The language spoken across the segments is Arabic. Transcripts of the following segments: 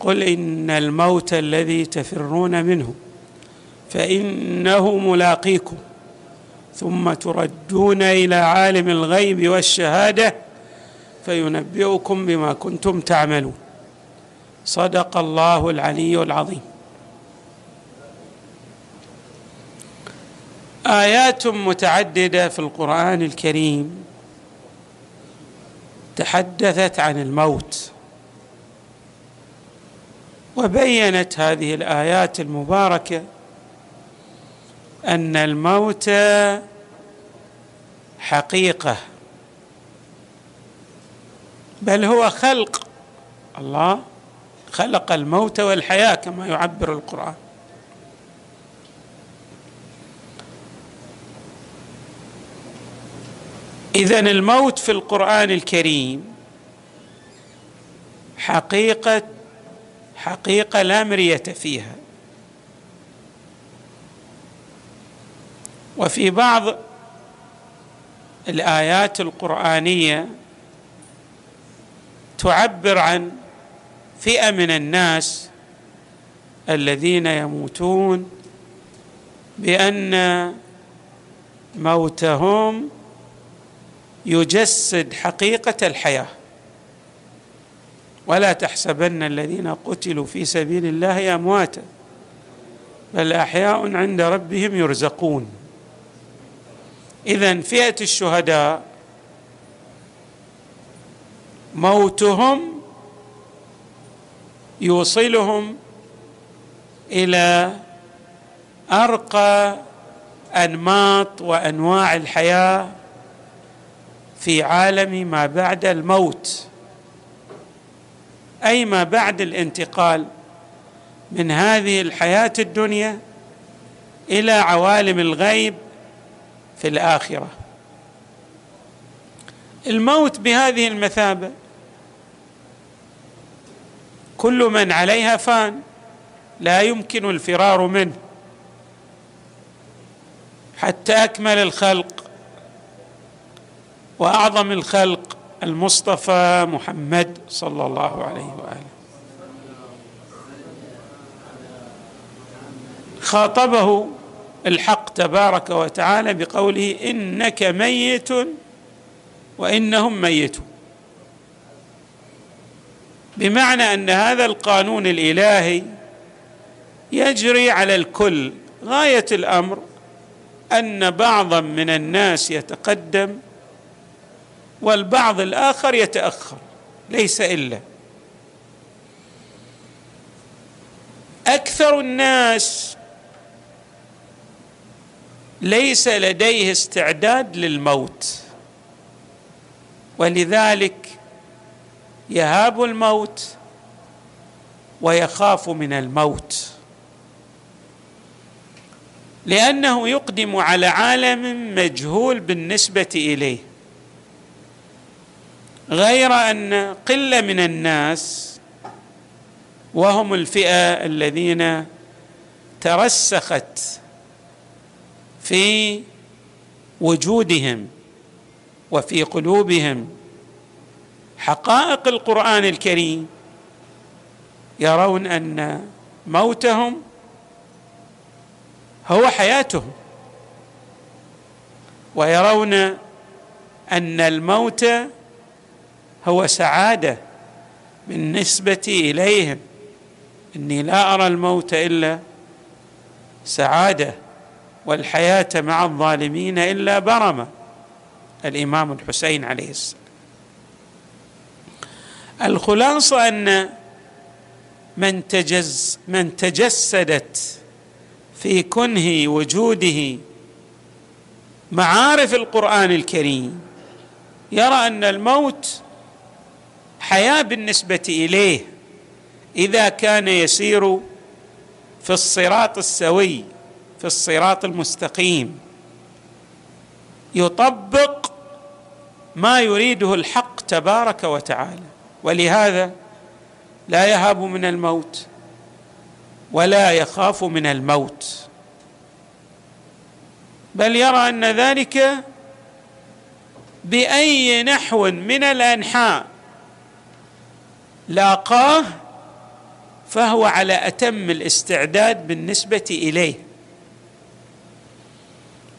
قل إن الموت الذي تفرون منه فإنه ملاقيكم ثم تردون إلى عالم الغيب والشهادة فينبئكم بما كنتم تعملون. صدق الله العلي العظيم. آيات متعددة في القرآن الكريم تحدثت عن الموت. وبينت هذه الآيات المباركة أن الموت حقيقة بل هو خلق. الله خلق الموت والحياة كما يعبر القرآن. اذا الموت في القرآن الكريم حقيقة حقيقة لا مرية فيها. وفي بعض الآيات القرآنية تعبر عن فئة من الناس الذين يموتون بأن موتهم يجسد حقيقة الحياة. ولا تحسبن الذين قتلوا في سبيل الله أمواتا بل أحياء عند ربهم يرزقون. اذا فئة الشهداء موتهم يوصلهم إلى أرقى أنماط وأنواع الحياة في عالم ما بعد الموت. أي ما بعد الانتقال من هذه الحياة الدنيا إلى عوالم الغيب في الآخرة. الموت بهذه المثابة كل من عليها فان لا يمكن الفرار منه. حتى أكمل الخلق وأعظم الخلق المصطفى محمد صلى الله عليه وآله. خاطبه الحق تبارك وتعالى بقوله إنك ميت وإنهم ميتون. بمعنى أن هذا القانون الإلهي يجري على الكل غاية الأمر أن بعضا من الناس يتقدم والبعض الآخر يتأخر ليس إلا. أكثر الناس ليس لديه استعداد للموت. ولذلك يهاب الموت ويخاف من الموت. لأنه يقدم على عالم مجهول بالنسبة إليه. غير أن قلة من الناس وهم الفئة الذين ترسخت في وجودهم وفي قلوبهم حقائق القرآن الكريم يرون أن موتهم هو حياتهم ويرون أن الموت هو سعادة بالنسبة إليهم. إني لا أرى الموت إلا سعادة والحياة مع الظالمين إلا برمة. الإمام الحسين عليه السلام. الخلاصة أن من تجز من تجسدت في كنه وجوده معارف القرآن الكريم يرى أن الموت حياة بالنسبة إليه إذا كان يسير في الصراط السوي في الصراط المستقيم. يطبق ما يريده الحق تبارك وتعالى. ولهذا لا يهاب من الموت ولا يخاف من الموت. بل يرى أن ذلك بأي نحو من الأنحاء. لاقاه فهو على أتم الاستعداد بالنسبة إليه.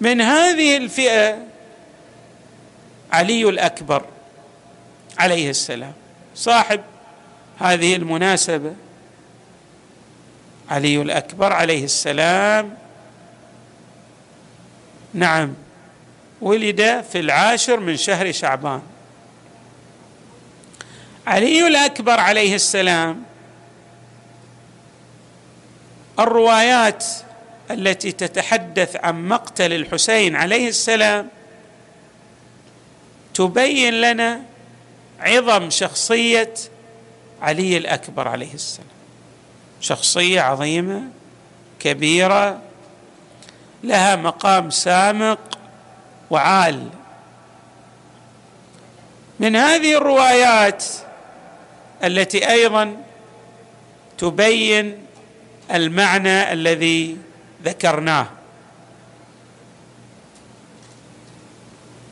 من هذه الفئة علي الأكبر عليه السلام صاحب هذه المناسبة علي الأكبر عليه السلام. نعم ولد في العاشر من شهر شعبان. علي الأكبر عليه السلام. الروايات التي تتحدث عن مقتل الحسين عليه السلام تبين لنا عظم شخصية علي الأكبر عليه السلام. شخصية عظيمة كبيرة لها مقام سامق وعال. من هذه الروايات التي أيضا تبين المعنى الذي ذكرناه.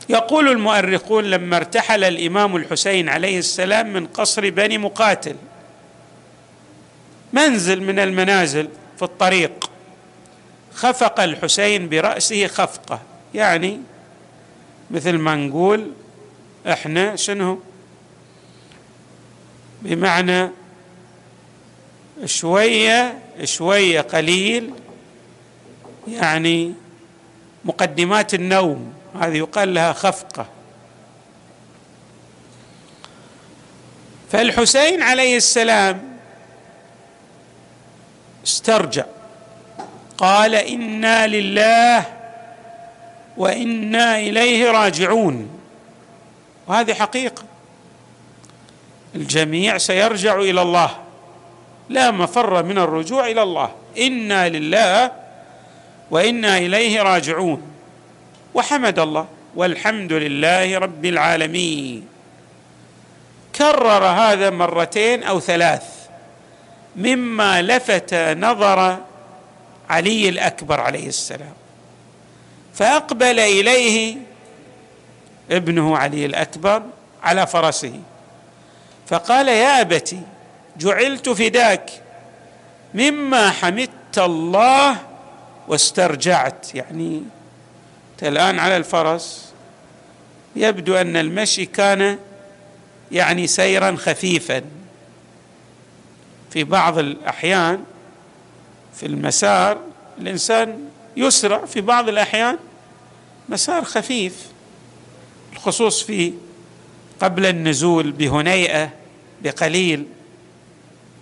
يقول المؤرخون لما ارتحل الإمام الحسين عليه السلام من قصر بني مقاتل منزل من المنازل في الطريق خفق الحسين برأسه خفقة يعني مثل ما نقول إحنا شنو؟ بمعنى شوية شوية قليل يعني مقدمات النوم هذه يقال لها خفقة. فالحسين عليه السلام استرجع قال إنا لله وإنا إليه راجعون. وهذه حقيقة. الجميع سيرجع إلى الله. لا مفر من الرجوع إلى الله. إنا لله وإنا إليه راجعون. وحمد الله. والحمد لله رب العالمين. كرر هذا مرتين أو ثلاث مما لفت نظر علي الأكبر عليه السلام. فأقبل إليه ابنه علي الأكبر على فرسه. فقال يا ابت جعلت فداك. مما حمدت الله واسترجعت. يعني أنت الآن على الفرس. يبدو أن المشي كان يعني سيرا خفيفا. في بعض الأحيان في المسار الإنسان يسرع. في بعض الأحيان مسار خفيف. الخصوص في قبل النزول بهنيئة. بقليل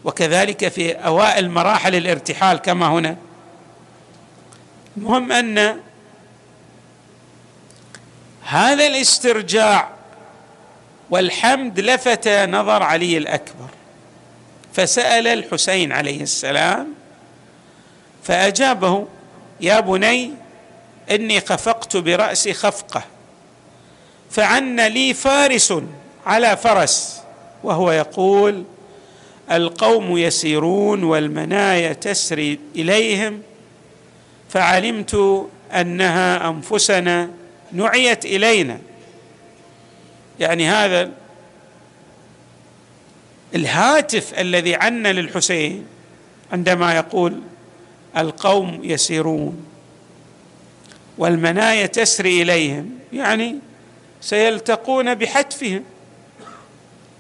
وكذلك في أوائل مراحل الارتحال كما هنا. المهم أن هذا الاسترجاع والحمد لفت نظر علي الأكبر. فسأل الحسين عليه السلام فأجابه يا بني إني خفقت براسي خفقة فعن لي فارس على فرس. وهو يقول القوم يسيرون والمنايا تسري إليهم فعلمت أنها أنفسنا نعيت إلينا. يعني هذا الهاتف الذي عنا للحسين عندما يقول القوم يسيرون والمنايا تسري إليهم يعني سيلتقون بحتفهم.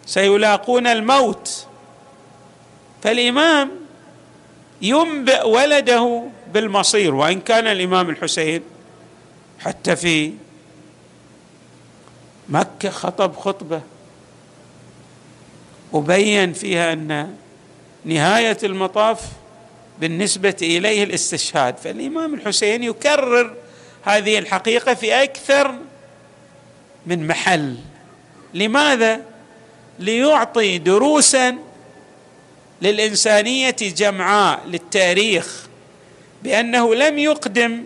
سيلاقون الموت. فالإمام ينبئ ولده بالمصير وإن كان الإمام الحسين حتى في مكة خطب خطبة وبين فيها أن نهاية المطاف بالنسبة إليه الاستشهاد. فالإمام الحسين يكرر هذه الحقيقة في أكثر من محل. لماذا؟ ليعطي دروسا للإنسانية جمعاء للتاريخ بأنه لم يقدم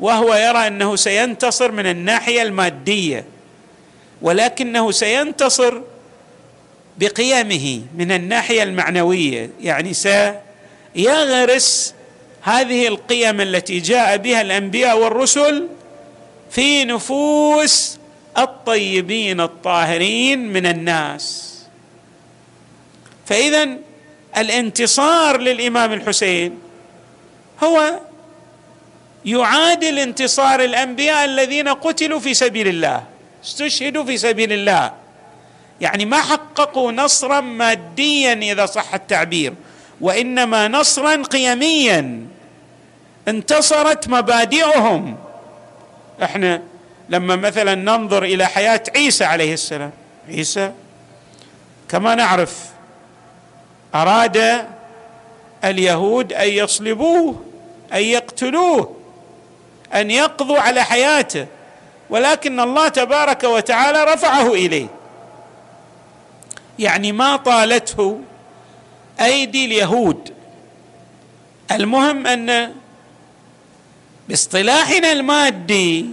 وهو يرى أنه سينتصر من الناحية المادية ولكنه سينتصر بقيمه من الناحية المعنوية. يعني سيغرس هذه القيم التي جاء بها الأنبياء والرسل في نفوس الطيبين الطاهرين من الناس. فاذا الانتصار للإمام الحسين هو يعادل انتصار الأنبياء الذين قتلوا في سبيل الله استشهدوا في سبيل الله. يعني ما حققوا نصرا ماديا إذا صح التعبير وإنما نصرا قيميا. انتصرت مبادئهم. إحنا لما مثلا ننظر إلى حياة عيسى عليه السلام. عيسى كما نعرف أراد اليهود أن يصلبوه أن يقتلوه أن يقضوا على حياته ولكن الله تبارك وتعالى رفعه إليه. يعني ما طالته أيدي اليهود. المهم أن باصطلاحنا المادي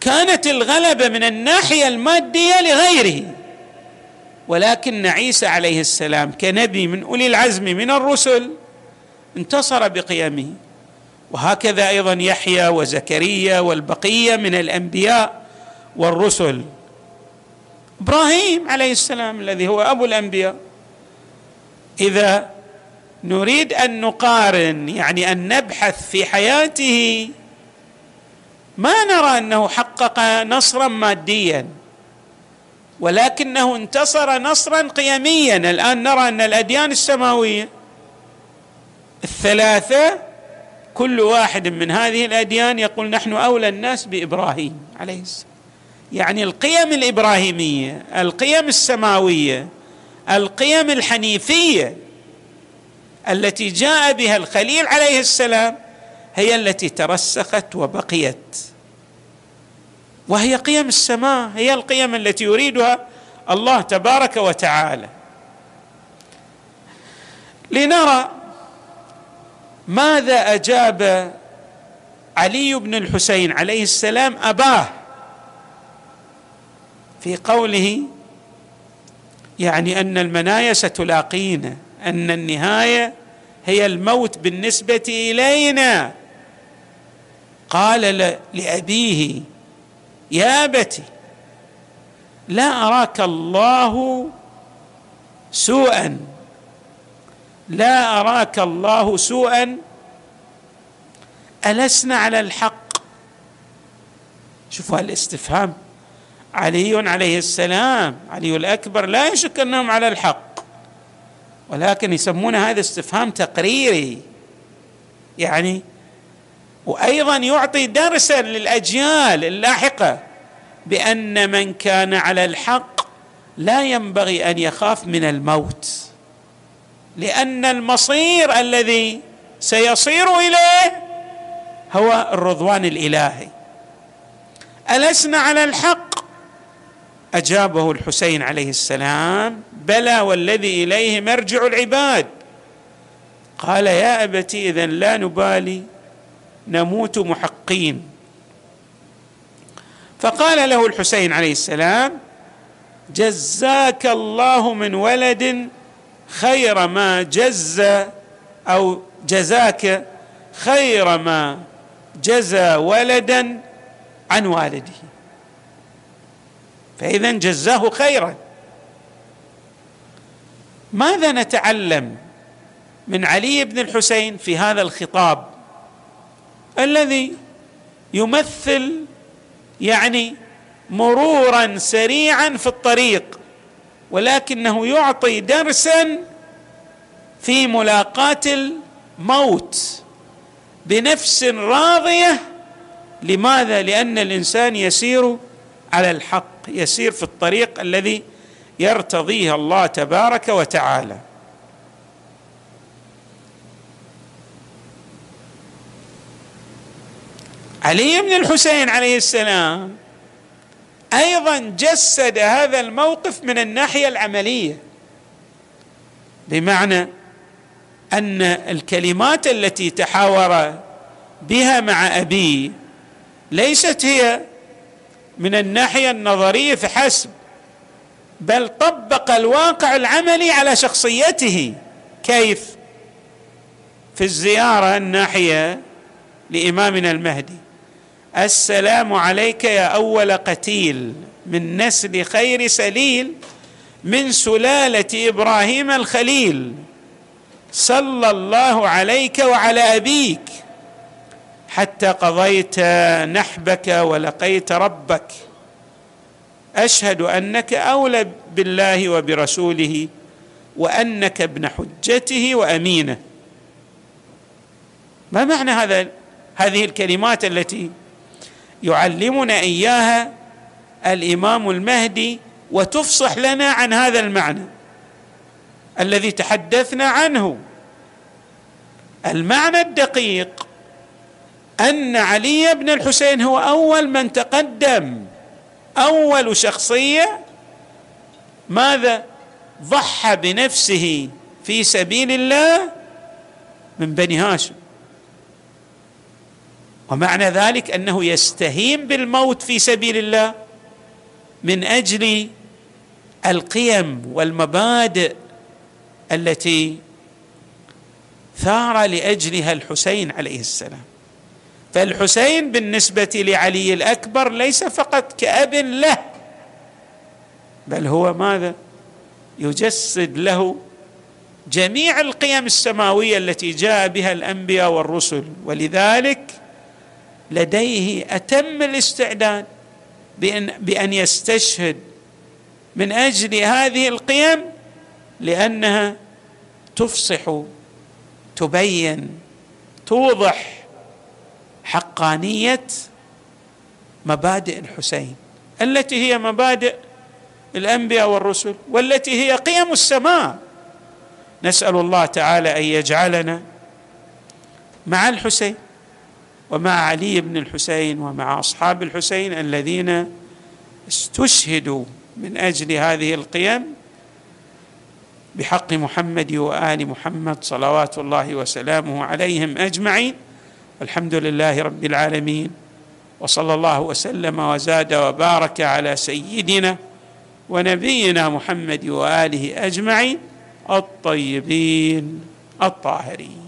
كانت الغلبة من الناحية المادية لغيره. ولكن عيسى عليه السلام كنبي من أولي العزم من الرسل انتصر بقيمه وهكذا أيضا يحيى وزكريا والبقية من الأنبياء والرسل. إبراهيم عليه السلام الذي هو أبو الأنبياء. إذا نريد أن نقارن يعني أن نبحث في حياته ما نرى أنه حقق نصرا ماديا ولكنه انتصر نصرا قيميا. الآن نرى أن الأديان السماوية الثلاثة كل واحد من هذه الأديان يقول نحن أولى الناس بإبراهيم عليه السلام. يعني القيم الإبراهيمية القيم السماوية القيم الحنيفية التي جاء بها الخليل عليه السلام هي التي ترسخت وبقيت. وهي قيم السماء هي القيم التي يريدها الله تبارك وتعالى. لنرى ماذا أجاب علي بن الحسين عليه السلام أباه في قوله يعني أن المنايا ستلاقينا أن النهاية هي الموت بالنسبة إلينا. قال لأبيه يا ابت لا أراك الله سوءا لا أراك الله سوءا ألسنا على الحق. شوفوا الاستفهام. علي عليه السلام علي الأكبر لا يشك أنهم على الحق. ولكن يسمون هذا استفهام تقريري. يعني وأيضا يعطي درسا للأجيال اللاحقة بأن من كان على الحق لا ينبغي أن يخاف من الموت لأن المصير الذي سيصير إليه هو الرضوان الإلهي. ألسنا على الحق؟ أجابه الحسين عليه السلام بلى والذي إليه مرجع العباد. قال يا أبت إذا لا نبالي نموت محقين. فقال له الحسين عليه السلام جزاك الله من ولد خير ما جز أو جزاك خير ما جزى ولدا عن والده. فاذا جزاه خيرا. ماذا نتعلم من علي بن الحسين في هذا الخطاب؟ الذي يمثل يعني مرورا سريعا في الطريق ولكنه يعطي درسا في ملاقاه الموت بنفس راضية. لماذا؟ لأن الإنسان يسير على الحق يسير في الطريق الذي يرتضيه الله تبارك وتعالى. علي بن الحسين عليه السلام أيضا جسد هذا الموقف من الناحية العملية. بمعنى أن الكلمات التي تحاور بها مع ابيه ليست هي من الناحية النظرية فحسب بل طبق الواقع العملي على شخصيته. كيف؟ في الزيارة الناحية لإمامنا المهدي. السلام عليك يا أول قتيل من نسل خير سليل من سلالة إبراهيم الخليل. صلى الله عليك وعلى أبيك حتى قضيت نحبك ولقيت ربك. أشهد أنك أولى بالله وبرسوله وأنك ابن حجته وأمينه. ما معنى هذا هذه الكلمات التي يعلمنا إياها الإمام المهدي وتفصح لنا عن هذا المعنى الذي تحدثنا عنه. المعنى الدقيق أن علي بن الحسين هو أول من تقدم أول شخصية ماذا ضحى بنفسه في سبيل الله من بني هاشم. ومعنى ذلك أنه يستهين بالموت في سبيل الله من أجل القيم والمبادئ التي ثار لأجلها الحسين عليه السلام. فالحسين بالنسبة لعلي الأكبر ليس فقط كأب له بل هو ماذا؟ يجسد له جميع القيم السماوية التي جاء بها الأنبياء والرسل. ولذلك لديه أتم الاستعداد بان بأن يستشهد. من أجل هذه القيم لأنها تفصح تبين توضح حقانية مبادئ الحسين التي هي مبادئ الأنبياء والرسل والتي هي قيم السماء. نسأل الله تعالى أن يجعلنا مع الحسين. ومع علي بن الحسين ومع أصحاب الحسين الذين استشهدوا من أجل هذه القيم بحق محمد وآل محمد صلوات الله وسلامه عليهم أجمعين. الحمد لله رب العالمين وصلى الله وسلم وزاد وبارك على سيدنا ونبينا محمد وآله أجمعين الطيبين الطاهرين.